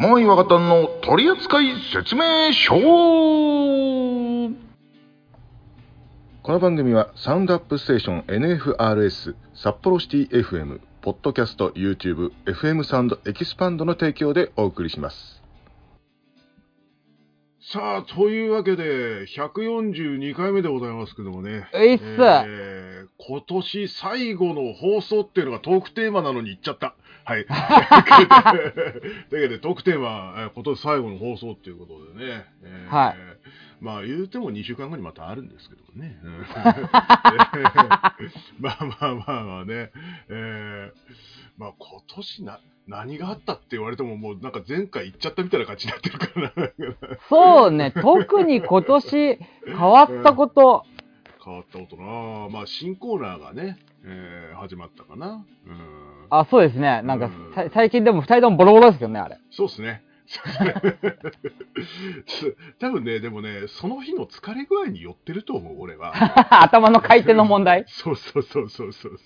モアイワガタンの取扱説明書。この番組はサウンドアップステーション NFRS 札幌シティ FM ポッドキャスト YouTube FM サウンドエキスパンドの提供でお送りします。さあ、というわけで、142回目でございますけどもね。えいっす、えー今年最後の放送っていうのがトークテーマなのに言っちゃった。はい。というわけで、トークテーマ、えー今年最後の放送っていうことでね。えーはいまあ、言うても2週間後にまたあるんですけどもね。うん まあまあまあまあね。えーまあ今年な、何があったって言われてももうなんか前回言っちゃったみたいな感じになってるからな。そうね、特に今年変わったこと、変わったことなまあ新コーナーがね、えー始まったかな。うん。あ、そうですね。なんかうん、さ最近でも二人ともボロボロですけどね、あれ。そうですね。多分ね、でもね、その日の疲れ具合によってると思う、俺は。頭の回転の問題？そ うそうそうそうそう。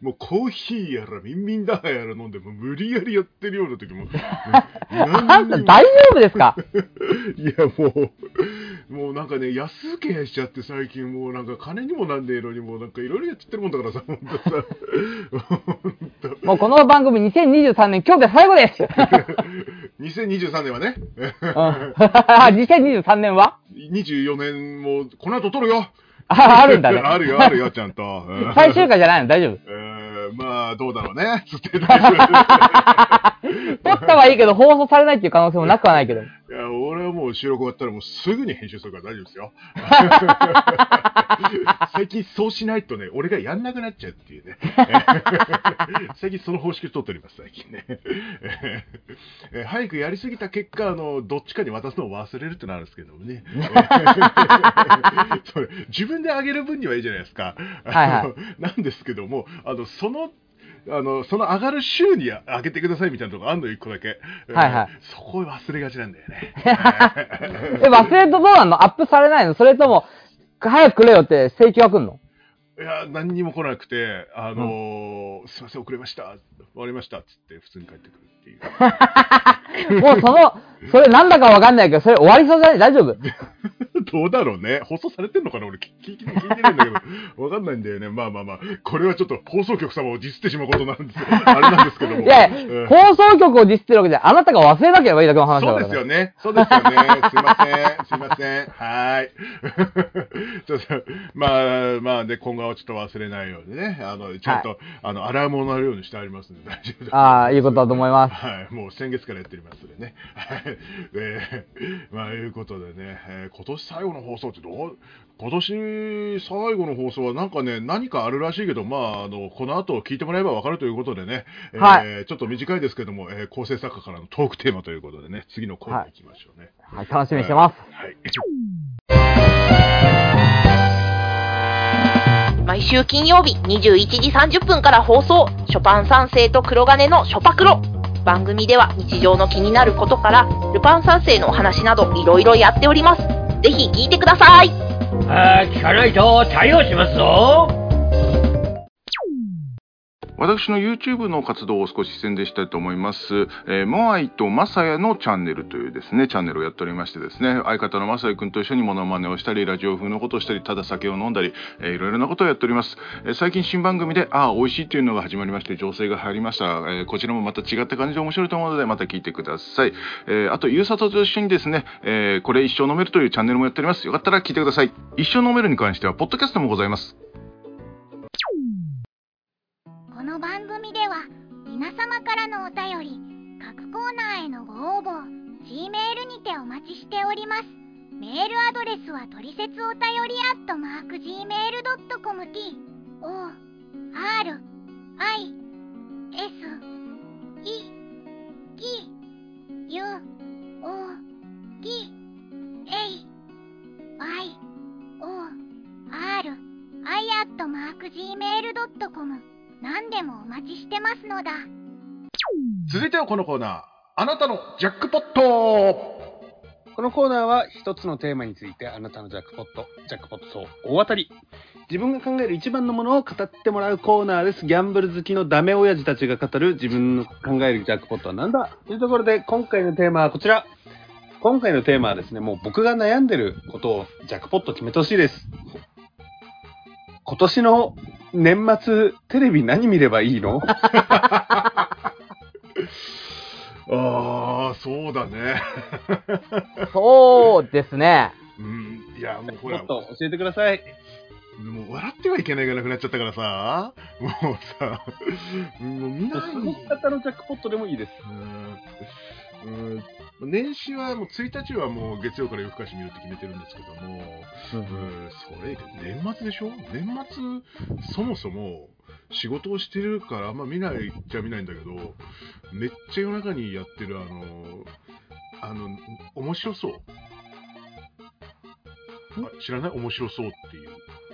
もうコーヒーやらミンミンダーやら飲んでも無理やりやってるような時も。あんた大丈夫ですか？いやもう、もうなんかね、安請けしちゃって最近もうなんか金にもなんねえのにもうなんかいろいろやっちゃってるもんだからさ、ほんとさ。もうこの番組2023年今日で最後です。2023年はね、うん、2023年は？24年もこの後撮るよ。ああるんだね。あるよ、あるよ、ちゃんと。うん最終回じゃないの？大丈夫？えーまあ、どうだろうね。つって撮ったはいいけど放送されないっていう可能性もなくはないけど。夫。いや、俺はもう収録終わったらもうすぐに編集するから大丈夫ですよ。最近そうしないとね、俺がやんなくなっちゃうっていうね。最近その方式を取っております、最近ね。えー早くやりすぎた結果、あの、どっちかに渡すのを忘れるってなるんですけどもね。それ自分であげる分にはいいじゃないですか。はいはいなんですけども、あの、その、あの、その上がる週にあげてくださいみたいなとこあんの、一個だけ。はいはいえーそこを忘れがちなんだよね。え、忘れるとどうなんの？アップされないの？それとも、早くくれよって請求が来んの？いや、何にも来なくて、あのーすいません、遅れました。終わりました。つって、普通に帰ってくるっていう。もうその、それなんだかわかんないけど、それ終わりそうじゃない？大丈夫？どうだろうね。放送されてんのかな？俺聞聞いてないんだけど。わかんないんだよね。まあまあまあ。これはちょっと放送局様をディスってしまうことなんですあれなんですけども。いやうん放送局をディスってるわけで、あなたが忘れなければいいだけの話だそうから、ですよね。そうですよね。すいません。すいません。はーい。ちょっと、まあ、まあ、で、今後はちょっと忘れないようにね。あの、ちゃんと、あの、アラームを鳴るようにしてありますんで、大丈夫です。ああ、いいことだと思います。はい、もう先月からやっておりますのでね。はい。で、まあ、いうことでね、えー今年最後の放送ってどう、今年最後の放送はなんかね、何かあるらしいけど、まあ、あの、この後聞いてもらえばわかるということでね、えーはちょっと短いですけども、えー構成作家からのトークテーマということでね、次のコーナー行きましょうね。はい、楽しみにしてます。はい。毎週金曜日21時30分から放送ショパン三世と黒金のショパクロ番組では日常の気になることからルパン三世のお話などいろいろやっております。ぜひ聞いてください。あー聞かないと対応しますぞ。私の YouTube の活動を少し宣伝したいと思います。えーモアイとマサヤのチャンネルというですね、チャンネルをやっておりましてですね、相方のマサヤ君と一緒にモノマネをしたり、ラジオ風のことをしたり、ただ酒を飲んだり、えーいろいろなことをやっております。えー最近新番組で、ああ、美味しいというのが始まりまして、情勢が入りました。えーこちらもまた違った感じで面白いと思うので、また聞いてください。えあと、ゆうさとと一緒にですね、えこれ一生飲めるというチャンネルもやっております。よかったら聞いてください。一生飲めるに関しては、ポッドキャストもございます。この番組では皆様からのお便り各コーナーへのご応募 G メールにてお待ちしております。メールアドレスはトリセツお便りアットマーク Gmail.com t o r i s e t u o t a y o r i アットマーク Gmail.com 何でもお待ちしてますのだ。続いてはこのコーナー。あなたのジャックポットこのコーナーは一つのテーマについてあなたのジャックポット、ジャックポット層大当たり。自分が考える一番のものを語ってもらうコーナーです。ギャンブル好きのダメ親父たちが語る自分の考えるジャックポットは何だというところで今回のテーマはこちら。今回のテーマはですね、もう僕が悩んでることをジャックポット決めてほしいです。今年の年末、テレビ何見ればいいの？ああ、そうだね。そうですね。うん、いや、もうほらもっ、と教えてください。もう笑ってはいけないがなくなっちゃったからさ、もうさ、もう見ない。過ごし方のジャックポットでもいいです。うんうん年始はもう1日はもう月曜から夜更かし見るって決めてるんですけども、うん、それ年末でしょ？年末そもそも仕事をしてるからあんま見ないっちゃ見ないんだけどめっちゃ夜中にやってるあのあの面白そう。あ知らない？面白そうっていう、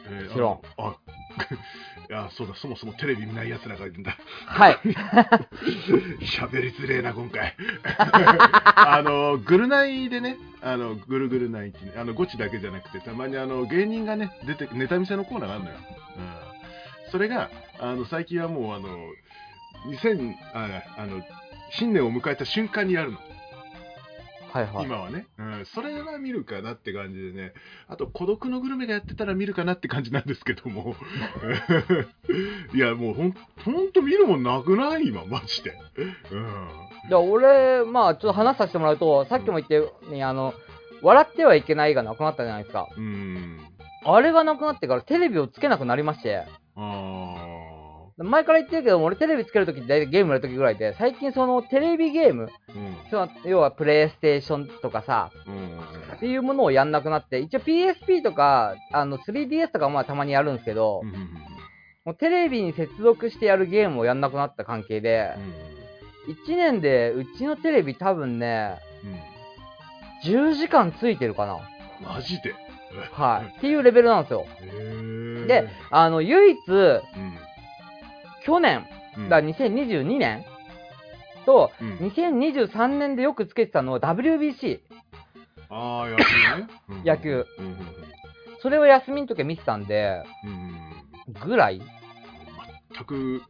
えー知らん。あ いやそうだそもそもテレビ見ないやつらがいるんだはい。喋りづれえな、今回。あの、ぐるナイでね、あの、ぐるぐるナイってね、あの、ゴチだけじゃなくて、たまにあの、芸人がね、出て、ネタ見せのコーナーがあるのよ。うん。それが、あの、最近はもう、あの、2000、ああの、新年を迎えた瞬間にやるの。はいはい。今はね、うん、それは見るかなって感じでね、あと、孤独のグルメがやってたら見るかなって感じなんですけども、いや、もうほん、ほんと見るもんなくない？今、マジで。うん。じゃあ俺、まあちょっと話させてもらうと、さっきも言ったように、あの、笑ってはいけないがなくなったじゃないですか。うん。あれがなくなってからテレビをつけなくなりまして、あ前から言ってるけど、俺テレビつけるときって大体ゲームやるときぐらいで、最近そのテレビゲーム、ー。うん。要はプレイステーションとかさ、うん。っていうものをやんなくなって、一応 PSP とか、あの 3DS とかはまあたまにやるんですけど、うん。もうテレビに接続してやるゲームをやんなくなった関係で、1年でうちのテレビ多分ね、うん。10時間ついてるかな。マジで？はい。っていうレベルなんですよ。で、あの、唯一、うん。去年、うん。だから2022年と、うん2023年でよくつけてたのは WBC。ああ、野球ね。うん野球。うん。うん。それを休みの時は見てたんで、うん。ぐらい全く、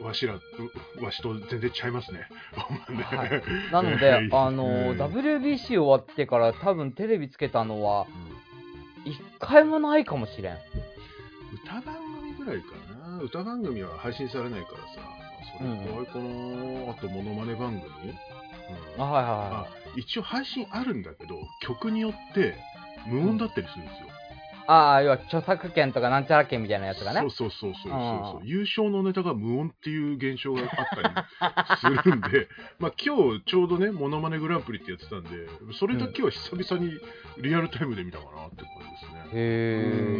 わ、わしら、うわしと全然ちゃいますね。はい なので、あの WBC 終わってから多分テレビつけたのは、一回もないかもしれん。歌番組ぐらいかな歌番組は配信されないからさそれくらいかな、あとモノマネ番組、うん。あ、はいはいあはい。一応配信あるんだけど曲によって無音だったりするんですよ、ああ、要は著作権とかなんちゃら権みたいなやつがね。そう。そうそうそうそうそうう。ん。優勝のネタが無音っていう現象があったりするんで まあ今日ちょうどねモノマネグランプリってやってたんでそれだけは久々にリアルタイムで見たかなって感じですね、うへ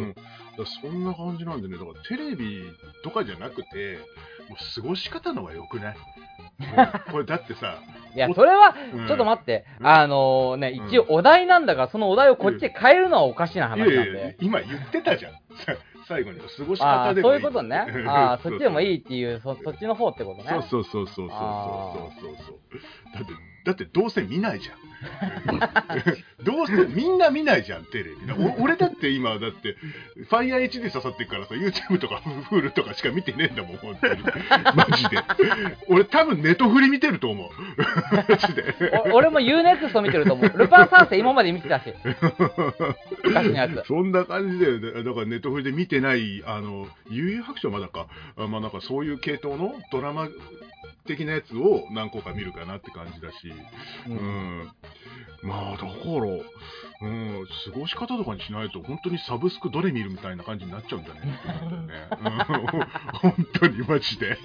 ん、だそんな感じなんでね、だからテレビとかじゃなくて、もう過ごし方のが良くない、これだってさ、え。いや、それは、うんちょっと待って、うんあのね、うん一応お題なんだから、そのお題をこっちで変えるのはおかしな話なんいやいやで。今言ってたじゃん、さ最後に過ごし方で。そういうことね。ああ、そっちでもい。いいっていう、そそっちの方ってことね。そうそうそうそうそうあそうそうそうだってだってどうせ見ないじゃん どうせみんな見ないじゃんテレビお俺だって今だって FireHD 刺さってるからさ YouTube とか Hulu とかしか見てねえんだもん本当に マジで俺多分ネトフリ見てると思うマジでお俺も UNEXT 見てると思う。ルパン三世今まで見てたし。昔のやつ。そんな感じだよね。だからネットフリで見てない、あの、悠々白書はまだか、あまあなんかそういう系統のドラマ的なやつを何個か見るかなって感じだし、ううんん。まあだから、うん、過ごし方とかにしないと本当にサブスクどれ見るみたいな感じになっちゃうんじゃない？かなってね。うん本当にマジで。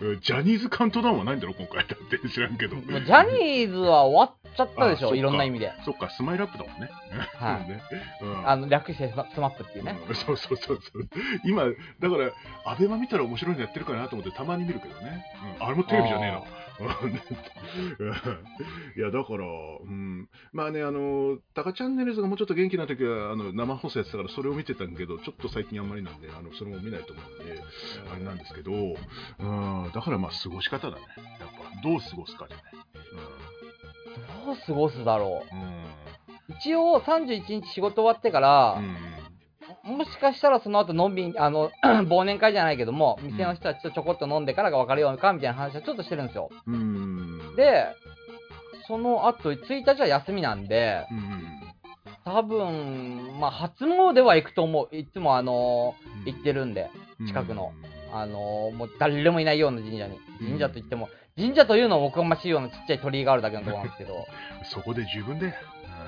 うんジャニーズカウントダウンはないんだろ、今回だって知らんけど。ジャニーズは終わっちゃったでしょ、いろんな意味で。そっか、 SMILE-UP だもんね。はい ねうんあの、略して SMAP っていうね。うんそうそうそうそう。今、だから、アベマ見たら面白いのやってるかなと思ってたまに見るけどね。うんあれもテレビじゃねえな。いや、だから、うん。まあね、あの、タカチャンネルズがもうちょっと元気な時は、あの、生放送やってたから、それを見てたんだけど、ちょっと最近あんまりなんで、あの、それも見ないと思うんで、あれなんですけど、うん、だからまあ、過ごし方だね。やっぱ、どう過ごすかじゃね。どう過ごすだろうん。うん。一応31日仕事終わってから、うんもしかしたらその後のんびり、あの、忘年会じゃないけども、店の人たちとちょこっと飲んでからが別れようかみたいな話はちょっとしてるんですよ。うんで、その後、1日は休みなんで、うん多分、まあ、初詣は行くと思う。いつもあのー行ってるんで、近くのあのーもう誰もいないような神社に。神社といっても、神社というのはおこがましいようなちっちゃい鳥居があるだけのところなんですけど、そこで十分だよ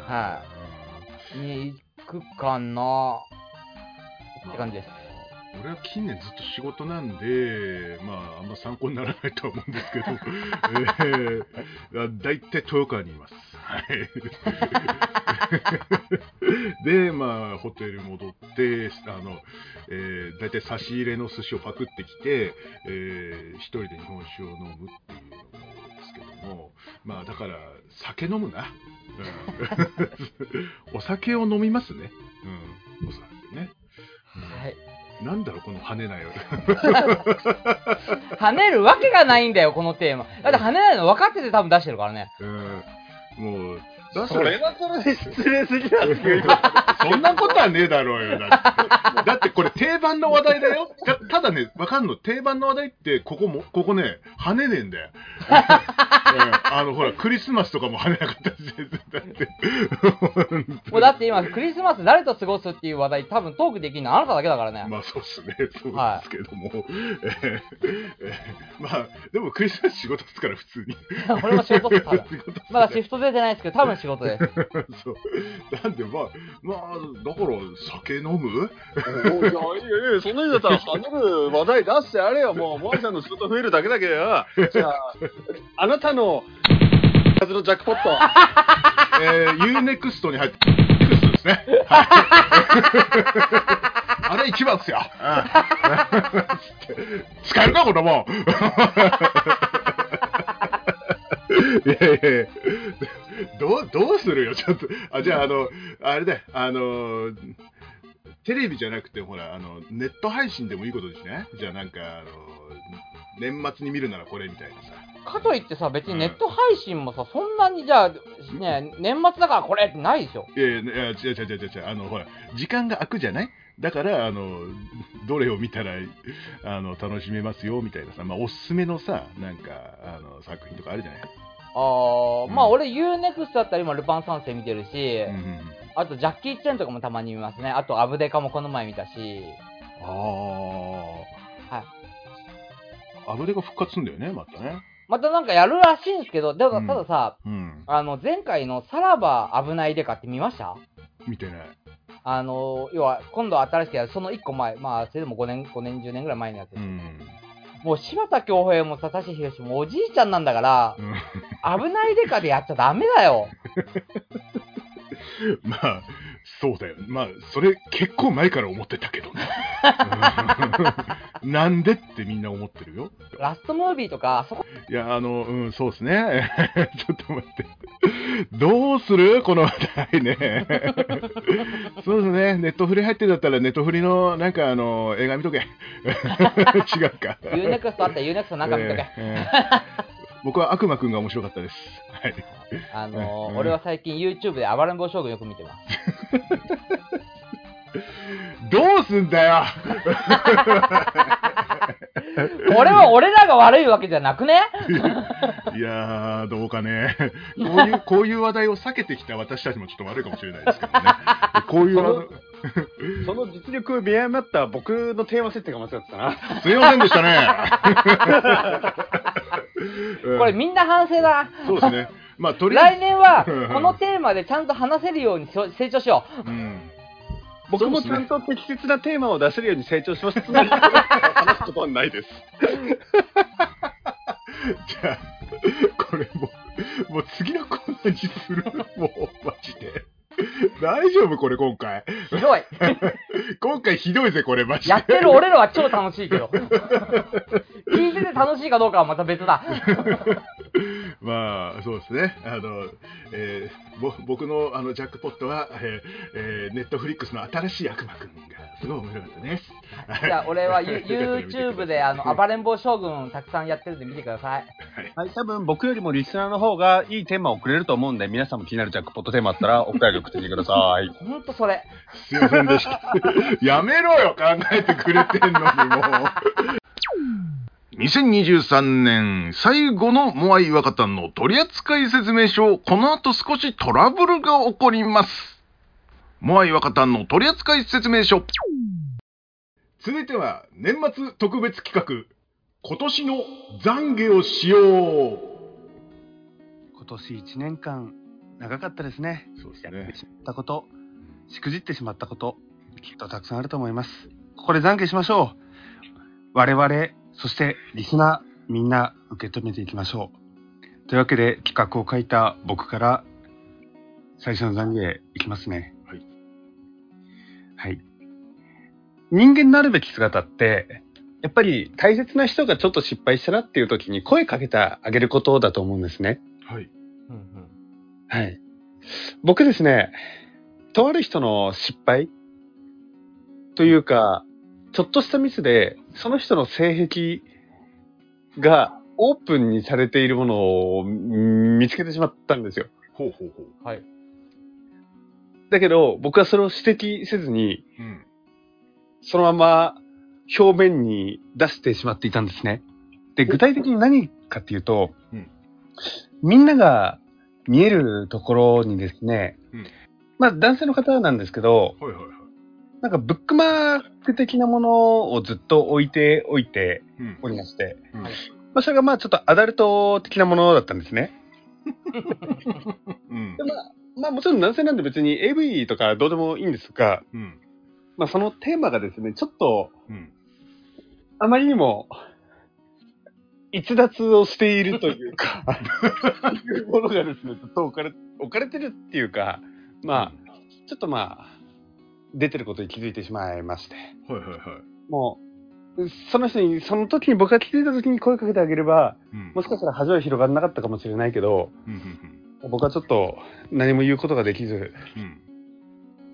はに行くかな。って感じです。俺は近年ずっと仕事なんで、まあ、あんま参考にならないとは思うんですけど、えー、大体豊川にいます。はい。で、まあ、ホテル戻って、あの、えー、大体差し入れの寿司をパクってきて、えー、一人で日本酒を飲むっていうのが多いですけども、まあ、だから、酒飲むな。うん、お酒を飲みますね。うん、お酒ね。うんはい。なんだろう、この跳ねないよ。跳ねるわけがないんだよ、このテーマ。だって跳ねないの分かってて多分出してるからね。うん、もう、だそれはそれで失礼すぎなんですけど。そんなことはねえだろうよ。だって、だってこれ定番の話題だよ。たただね、わかんの？定番の話題って、ここも、ここね、跳ねねえんだよ。うんあの、ほら、クリスマスとかも跳ねなかったし、だって。もうだって今、クリスマス誰と過ごすっていう話題、多分トークできるの？あなただけだからね。まあそうっすね、そうですけども、えーえーまあでもクリスマス仕事ですから普通に。俺も仕事っす、多分。仕事っすねまだシフト出てないですけど、多分仕事です。そうなんでまあまあだから酒飲む？いやいやいや、そんなにだったら、跳ねる話題出してあれよ、もう、モアイさんの仕事増えるだけだけどよ。じゃあ、あなたの、数のジャックポット。えー、UNEXT に入って、UNEXT ですね。はいあれ一番っすよ。うん使えるか、このもん。いやいやいやどう、どうするよ、ちょっと。あ、じゃあ、あの、あれだよ、あの、テレビじゃなくて、ほら、あの、ネット配信でもいいことですね。じゃあ、なんか、あの、年末に見るならこれみたいなさ。かといってさ、別にネット配信もさ、そんなにじゃあ、ね、年末だからこれってないでしょ？いやいや、いや違う違う違う違う、あの、ほら、時間が空くじゃない？だから、あの、どれを見たら、あの、楽しめますよ、みたいなさ、まあ、おすすめのさ、なんか、あの、作品とかあるじゃない？あー、うんまあ俺 UNEXT だったら今ルパン三世見てるし、うんうん。あとジャッキー・チェンとかもたまに見ますね。あとアブデカもこの前見たし、ああ。はい。アブレが復活すんだよね、またね。またなんかやるらしいんですけど、でもうんたださ、うん。あの前回のさらば危ないデカって見ました？見てない。あの、要は今度新しくやる、その1個前、まあそれでも5年、5年、10年ぐらい前のやつ。うん。もう柴田恭平も佐々木宏もおじいちゃんなんだから、うん危ないデカでやっちゃダメだよ。まあ、そうだよ。まあ、それ結構前から思ってたけどね。うん なんでってみんな思ってるよ。ラストムービーとか、そこいや、あの、うん、そうですね。ちょっと待って。どうする？この話題ね。そうですね。ネットフリ入ってんだったら、ネットフリの、なんか、あの、映画見とけ。違うか。UNEXT あったら UNEXT なんか見とけ。えーえー僕は悪魔くんが面白かったです。はい。あのーうん俺は最近 YouTube で暴れん坊将軍よく見てます。どうすんだよ これは俺らが悪いわけじゃなくね？いやー、どうかね。こういう、こういう話題を避けてきた私たちもちょっと悪いかもしれないですけどね。こういうその実力を見誤った僕のテーマ設定が間違ってたな。すいませんでしたね。うんこれみんな反省だ。そうですね。まあ、とりあえ来年はこのテーマでちゃんと話せるように成長しよう。ず、うん。僕もちゃんと適切なテーマを出せるように成長します。つまり話すことはないです。じゃあ、これもう、もう次のコーナーにするもう、マジで。大丈夫これ今回？ひどい。今回ひどいぜ、これマジで。やってる俺らは超楽しいけど。聞いてて楽しいかどうかはまた別だ。まあ、そうですね。あの、えーぼ僕のあのジャックポットは、えーえー、ネットフリックスの新しい悪魔くんがすごい面白かったです。じゃあ俺は YouTube であの暴れん坊将軍たくさんやってるんで見てください。はいはい、多分僕よりもリスナーの方がいいテーマをくれると思うんで、皆さんも気になるジャックポットテーマあったら、お便り送ってきてください。ほんとそれ。すいませんでした。やめろよ、考えてくれてんのにもう。2023年最後のモアイ若旦の取扱説明書、この後少しトラブルが起こります。モアイ若旦の取扱説明書。続いては年末特別企画、今年の懺悔をしよう。今年1年間、長かったですね。そうですやってしまったこと、しくじってしまったこと、きっとたくさんあると思います。ここで懺悔しましょう。我々、そしてリスナー、みんな受け止めていきましょう。というわけで企画を書いた僕から最初の懺悔いきますね。はい。はい。人間のあるべき姿って、やっぱり大切な人がちょっと失敗したなっていう時に声かけてあげることだと思うんですね。はい。うんうん。はい。僕ですね、とある人の失敗というか、ちょっとしたミスで、その人の性癖がオープンにされているものをん見つけてしまったんですよ。ほうほうほう。はい。だけど、僕はそれを指摘せずに、うん。そのまま表面に出してしまっていたんですね。で、具体的に何かっていうと、うんみんなが見えるところにですね、うんまあ男性の方なんですけど、はいはいはい。なんかブックマーク的なものをずっと置いておいてうんおりまして、うんはいまあそれがまあちょっとアダルト的なものだったんですね。うんで。まあ、まあもちろん男性なんで別に AV とかどうでもいいんですが、うん。まあそのテーマがですね、ちょっとうん。あまりにも、逸脱をしているというか、いうものがですね、ずっと置かれ、置かれてるっていうか、まあ、ちょっとまあ、出てることに気づいてしまいまして、はいはいはい。もう、その人に、その時に僕が気づいた時に声かけてあげれば、うん。もしかしたら恥は広がらなかったかもしれないけど、うんうん僕はちょっと何も言うことができず、うんうん。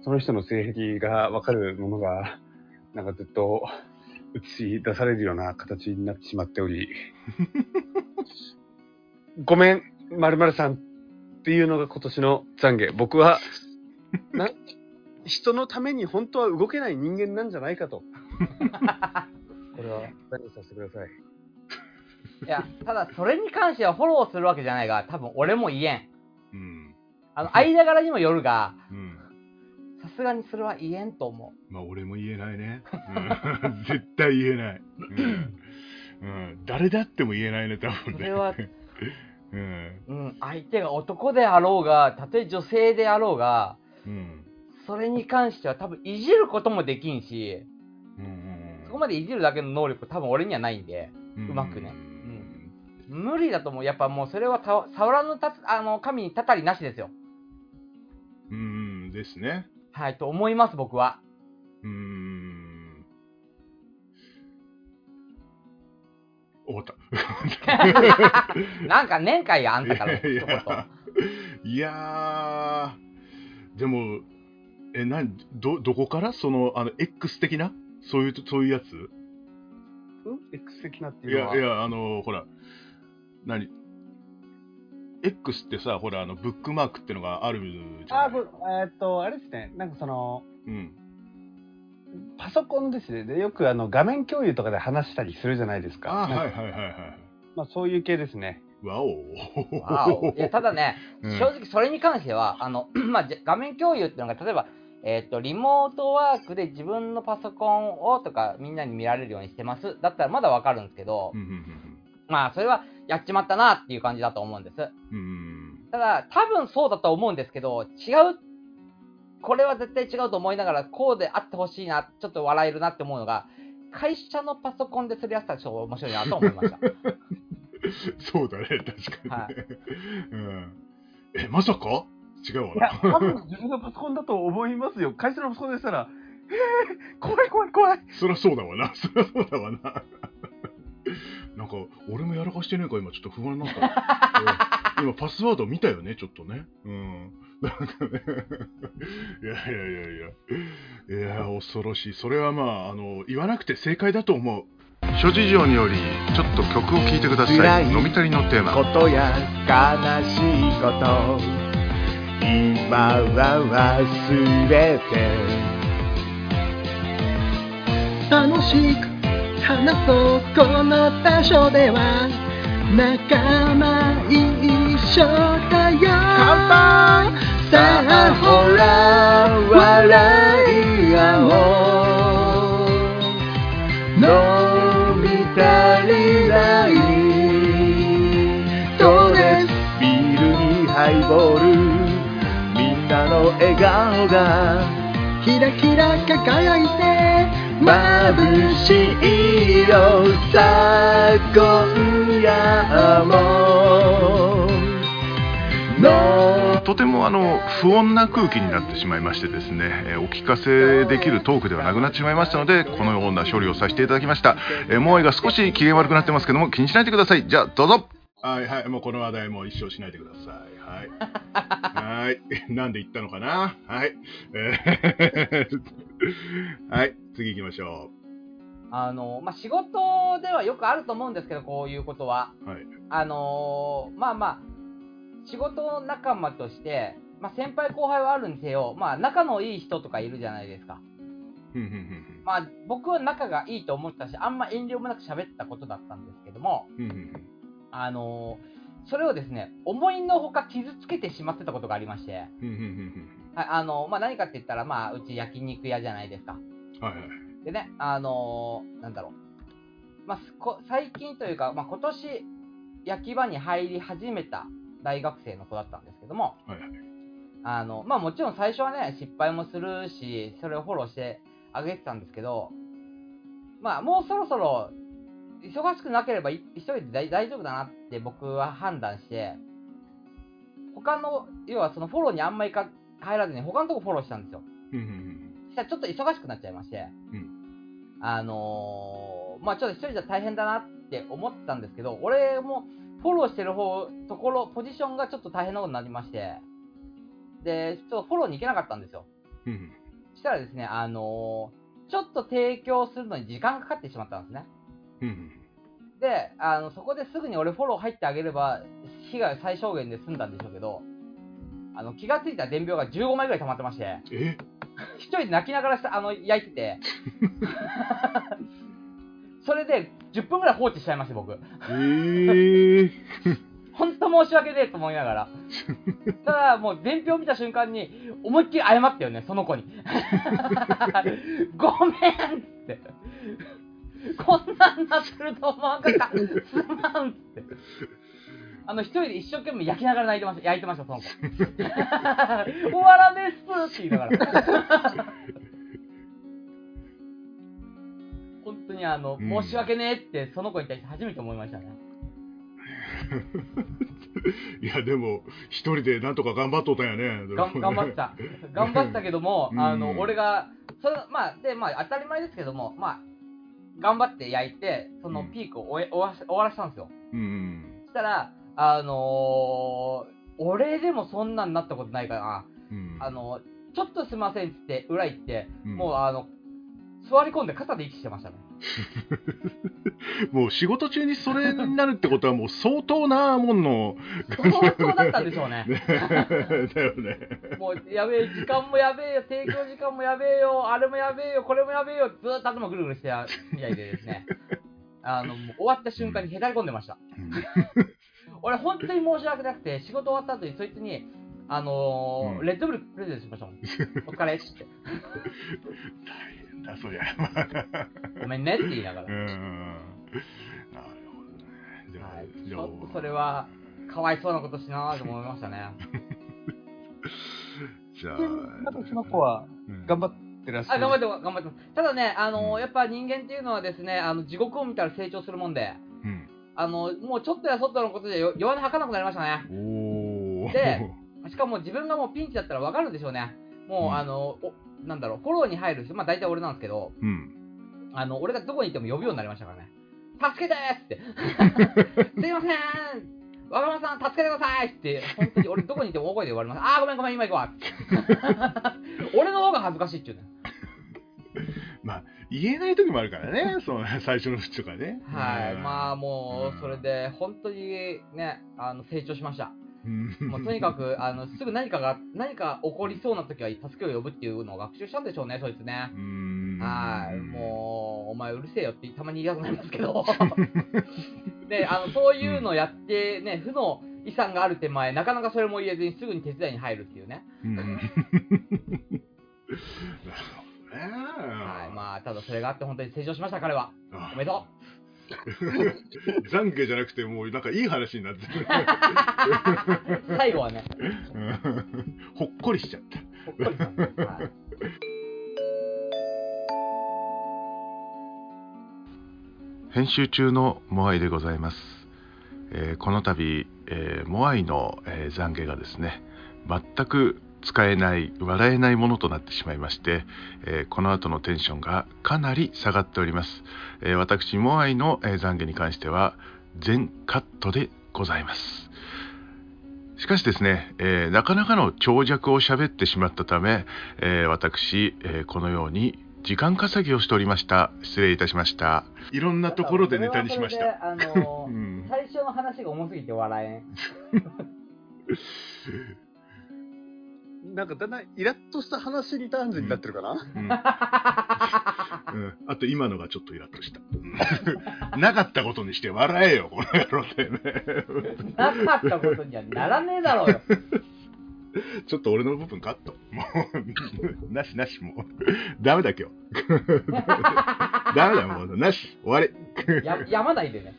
その人の性癖がわかるものが、なんかずっと映し出されるような形になってしまっており、ごめん、〇〇さんっていうのが今年の懺悔。僕は、な、人のために本当は動けない人間なんじゃないかと。これは、何させてください。いや、ただそれに関してはフォローするわけじゃないが、多分俺も言えん。うん。あの、間柄にもよるが、うん。さすがにそれは言えんと思まあ俺も言えないね。うん、絶対言えない。うん。うん、誰だっても言えないね、多分ね。それはうん。う。うん、相手が男であろうが、たとえ女性であろうが、うん。それに関しては多分いじることもできんし、うんうん。そこまでいじるだけの能力多分俺にはないんで、うんうまくね無理だと思う。やっぱもうそれはた触らぬたつあの神にたたりなしですよ。うん。うんですね。はい、と思います、僕は。うーん。終わった。なんか年会や、あんたからいやーでも、え、など、どこから？その、あの、X 的な？そういう、そういうやつ？ん ?X 的なっていいうのは？や、いや、あの、ほら、何 ?X ってさ、ほら、あの、ブックマークってのがあるじゃあ、ないぶえーっと、あれですね。なんかその、うん。パソコンですね。でよくあの画面共有とかで話したりするじゃないですか。あ、はいはいはいはい。まあそういう系ですね。わお。わおいやただね、うん正直それに関しては、あの、まあ、じゃ画面共有っていうのが、例えば、えっ、と、リモートワークで自分のパソコンをとかみんなに見られるようにしてます。だったらまだわかるんですけどまあ、それはやっちまったなっていう感じだと思うんです。ただ、多分そうだと思うんですけど、違う、これは絶対違うと思いながら、こうであってほしいな、ちょっと笑えるなって思うのが、会社のパソコンでするやつたらちょ面白いなと思いました。そうだね、確かにね。はいうん。え、まさか？違うわいや、な。多分自分のパソコンだと思いますよ。会社のパソコンでしたら、えー、怖い怖い怖い。そりゃそうだわな。そりゃそうだわな。なんか、俺もやらかしてねえか、今ちょっと不安になった。う ん今、パスワード見たよね、ちょっとね。うん。なんかね。いやいやいやいや。いや、恐ろしい。それはまあ、あの、言わなくて正解だと思う。諸事情によりちょっと曲を聴いてください飲み足りのテーマことや悲しいこと今は忘れて。楽しく話そうこの場所では仲間一緒だよ。乾杯さあほら笑い合お。う飲み足りない。そうです？ビールにハイボール。笑顔がキラキラ輝いて眩しいよさあ今夜もとてもあの不穏な空気になってしまいましてですね、えーお聞かせできるトークではなくなってしまいましたのでこのような処理をさせていただきました、えー、モアイが少し機嫌悪くなってますけども気にしないでください。じゃあどうぞ。はいはいもうこの話題も一生しないでください。はい。はい。なんで言ったのかな？はい、えー。はい次行きましょあの、まあ、仕事ではよくあると思うんですけど、こういうことは。うはい。あのーまあまあ、仕事仲間として、まあ、先輩後輩はあるにせよ、まあ、仲のいい人とかいるじゃないですか。まあ、僕は仲がいいと思ってたし、あんま遠慮もなく喋ったことだったんですけども、あのーそれをですね、思いのほか傷つけてしまってたことがありまして、あのーまあ、何かって言ったら、まあ、うち焼肉屋じゃないですか。はいはい。でね、あのーなんだろう。まあ、すこ最近というか、まあ、今年、焼き場に入り始めた大学生の子だったんですけども、はいはい。あの、まあ、もちろん最初はね、失敗もするし、それをフォローしてあげてたんですけど、まあ、もうそろそろ、忙しくなければい一人で大大丈夫だなって僕は判断して、他の、要はそのフォローにあんまりか入らずに他のとこフォローしたんですよ。したらちょっと忙しくなっちゃいまして、うんあのーまあちょっと一人じゃ大変だなって思ってたんですけど、俺もフォローしてる方、ところ、ポジションがちょっと大変なことになりまして、で、ちょっとフォローに行けなかったんですよ。ふんしたらですね、あのーちょっと提供するのに時間がかかってしまったんですね。で、あの、そこですぐに俺フォロー入ってあげれば、被害最小限で済んだんでしょうけど、あの、気がついたら伝票が15枚ぐらい溜まってまして、え？一人で泣きながらさあの焼いてて、それで10分ぐらい放置しちゃいました、僕。えー、本当申し訳ねえと思いながら。ただ、もう伝票見た瞬間に、思いっきり謝ったよね、その子に。ごめんって。こんなんなってると思わんかった。すまんって。あの、一人で一生懸命焼きながら泣いてました、焼いてました、その子。終わらねえっすって言いながら。本当にあの、うん申し訳ねえって、その子に対して初めて思いましたね。いやでも一人でなんとか頑張っとったんやねがん頑張った。頑張ったけども、あの、うん俺が、それ、まあ、で、まあ、当たり前ですけども、まあ、頑張って焼いて、そのピークを終え終わ終わらせたんですよ。うんそしたら、あのー俺でもそんなんなったことないからうんな、あの、ちょっとすいませんっつって、裏行って、うんもう、あの、座り込んで肩で息してましたね。もう仕事中にそれになるってことはもう相当なもんの相当だったんでしょうね。だよねもうやべえ、時間もやべえよ、提供時間もやべえよ、あれもやべえよ、これもやべえよ、ずーっと頭ぐるぐるしてやみたいでですね、あの、もう終わった瞬間にへたり込んでました。俺、本当に申し訳なくて、仕事終わった後にそいつに、あのーうんレッドブルプレゼントしましたもん。お疲れっつって。大変だそりゃ ごめんねって言いながら。うんなるほどねじゃあ、はい、じゃあちょっとそれは、かわいそうなことしなーと思いましたね。じゃあまだその子はうん頑張ってらっしゃあ、る。頑張ってます、頑張ってます。ただね、あのーうんやっぱ人間っていうのはですね、あの、地獄を見たら成長するもんで、うんあの、もうちょっとやそっとのことでよ弱音吐かなくなりましたね。おおでしかも自分がもうピンチだったら分かるんでしょうね。もう、うんあの、おなんだろう、フォローに入る人、まあ大体俺なんですけど、うんあの、俺がどこにいても呼ぶようになりましたからね。助けてーって。すいません若者さん、助けてくださいって、本当に俺どこにいても大声で言われます。あー、ごめんごめん、今行くわ。俺の方が恥ずかしいっていうね。まあ、言えない時もあるからね、その最初の節とかね。はい、うんまあもうんう、それで、本当にね、あの成長しました。うんもうとにかく、あのすぐ何かが、何か起こりそうな時は助けを呼ぶっていうのを学習したんでしょうね、そいつね。うんはい、もう、お前うるせえよってたまに言いたくなりますけど。で、あの、そういうのやって、ね、負の遺産がある手前、なかなかそれも言えずにすぐに手伝いに入るっていうね。はい、まあ、ただそれがあって本当に成長しました、彼は。あおめでと 懺悔じゃなくて、もうなんかいい話になって。最後はね、うんほっこりしちゃった。ほっこりさん。はい編集中のモアイでございます、えーこの度、えーモアイの、えー懺悔がですね全く使えない笑えないものとなってしまいまして、えーこの後のテンションがかなり下がっております、えー私モアイの、えー懺悔に関しては全カットでございますしかしですね、えーなかなかの長尺を喋ってしまったため、えー私、えーこのように時間稼ぎをしておりました失礼いたしましたいろんなところでネタにしました。あのうん 最初の話が重すぎて笑えん。なんかだんだんイラッとした話リターンズになってるかな、うんうん あと今のがちょっとイラッとした。うん なかったことにして笑えよ、この野郎ってね。なかったことにはならねえだろうよ。ちょっと俺の部分カット。もう、なしなし、もう。ダメだ今日。ダメだ、もう。なし。終わり。ややまないでね。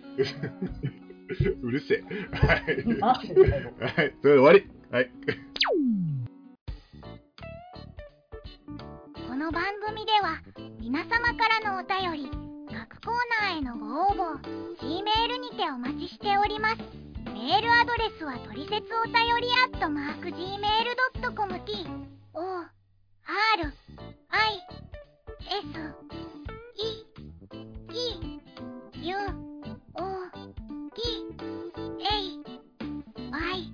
うるせえ。はい。はい。それで終わり。はい。皆様からのお便り各コーナーへのご応募 G メールにてお待ちしております。メールアドレスはトリセツお便りアットマーク Gmail.com t o r i s e k u o t a y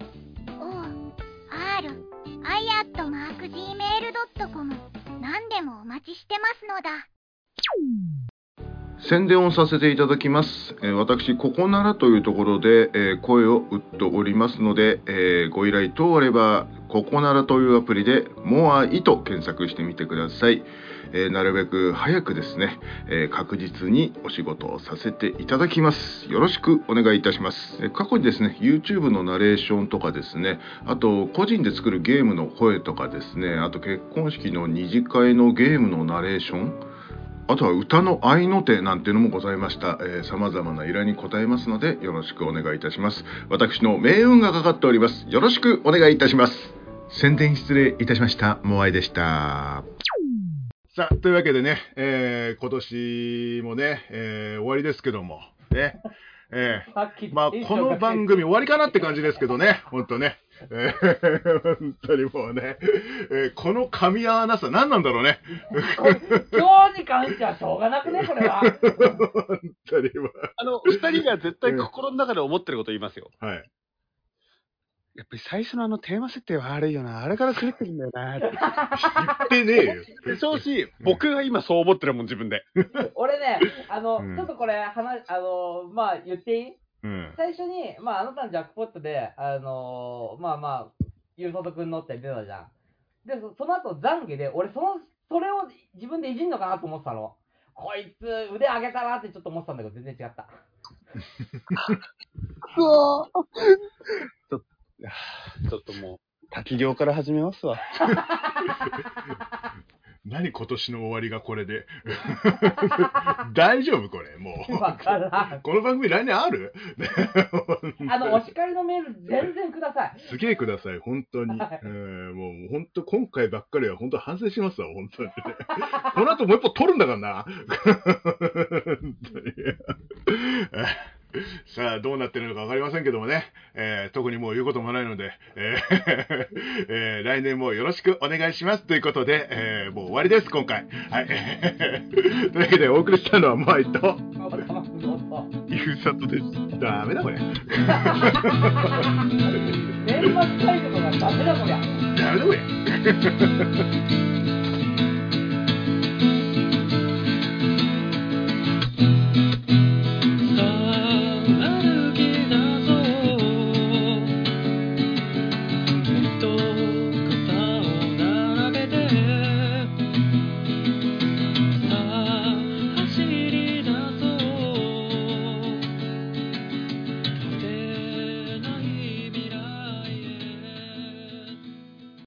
o r i アットマーク Gmail.com 何でもお待ちしてますのだ。宣伝をさせていただきます、えー私ここならというところで、えー声を打っておりますので、えーご依頼等あればここならというアプリで「モアイ」と検索してみてください、えーなるべく早くですね、えー確実にお仕事をさせていただきますよろしくお願いいたします、えー過去にですね YouTube のナレーションとかですねあと個人で作るゲームの声とかですねあと結婚式の二次会のゲームのナレーションあとは歌の合いの手なんていうのもございました。えー、様々な依頼に応えますので、よろしくお願いいたします。私の命運がかかっております。よろしくお願いいたします。宣伝失礼いたしました。モアイでした。さあ、というわけでね、えー今年もね、えー終わりですけども、ね、えー まあ、この番組終わりかなって感じですけどね、ほんとね。えー本当にもうね、えーこの噛み合わなさ、何なんだろうね。今日に関してはしょうがなくね、これは。本当にもうあの、二人が絶対心の中で思ってること言いますよ。はい。やっぱり最初のあのテーマ設定は悪いよな。あれから狂ってるんだよな。言ってねえよ。でしょうし、僕が今そう思ってるもん、自分で。俺ね、あの、うんちょっとこれ、話、あの、まあ、言っていい？うん。最初に、まあ、あなたのジャックポットで、あのまあまあ、ゆうさとくんのって出たじゃん。で、そその後、懺悔で、俺、その、それを自分でいじんのかなと思ってたの。こいつ、腕上げたなってちょっと思ってたんだけど、全然違った。ちょっともう、滝行から始めますわ。何今年の終わりがこれで？大丈夫これ、もわからんう。。この番組来年ある？あの、お叱りのメール、全然ください。すげえください、本当に。はいうんもう本当、今回ばっかりは本当反省しますわ、本当に。この後もう一歩取るんだからな。さあ、どうなってるのか分かりませんけどもね、えー特にもう言うこともないので、えー えー来年もよろしくお願いしますということで、えーもう終わりです、今回。はい。というわけで、お送りしたのはモアイと、ゆうさとです。ダメだ、これ。年末最後がダメだこりゃ。ダメだ、これ。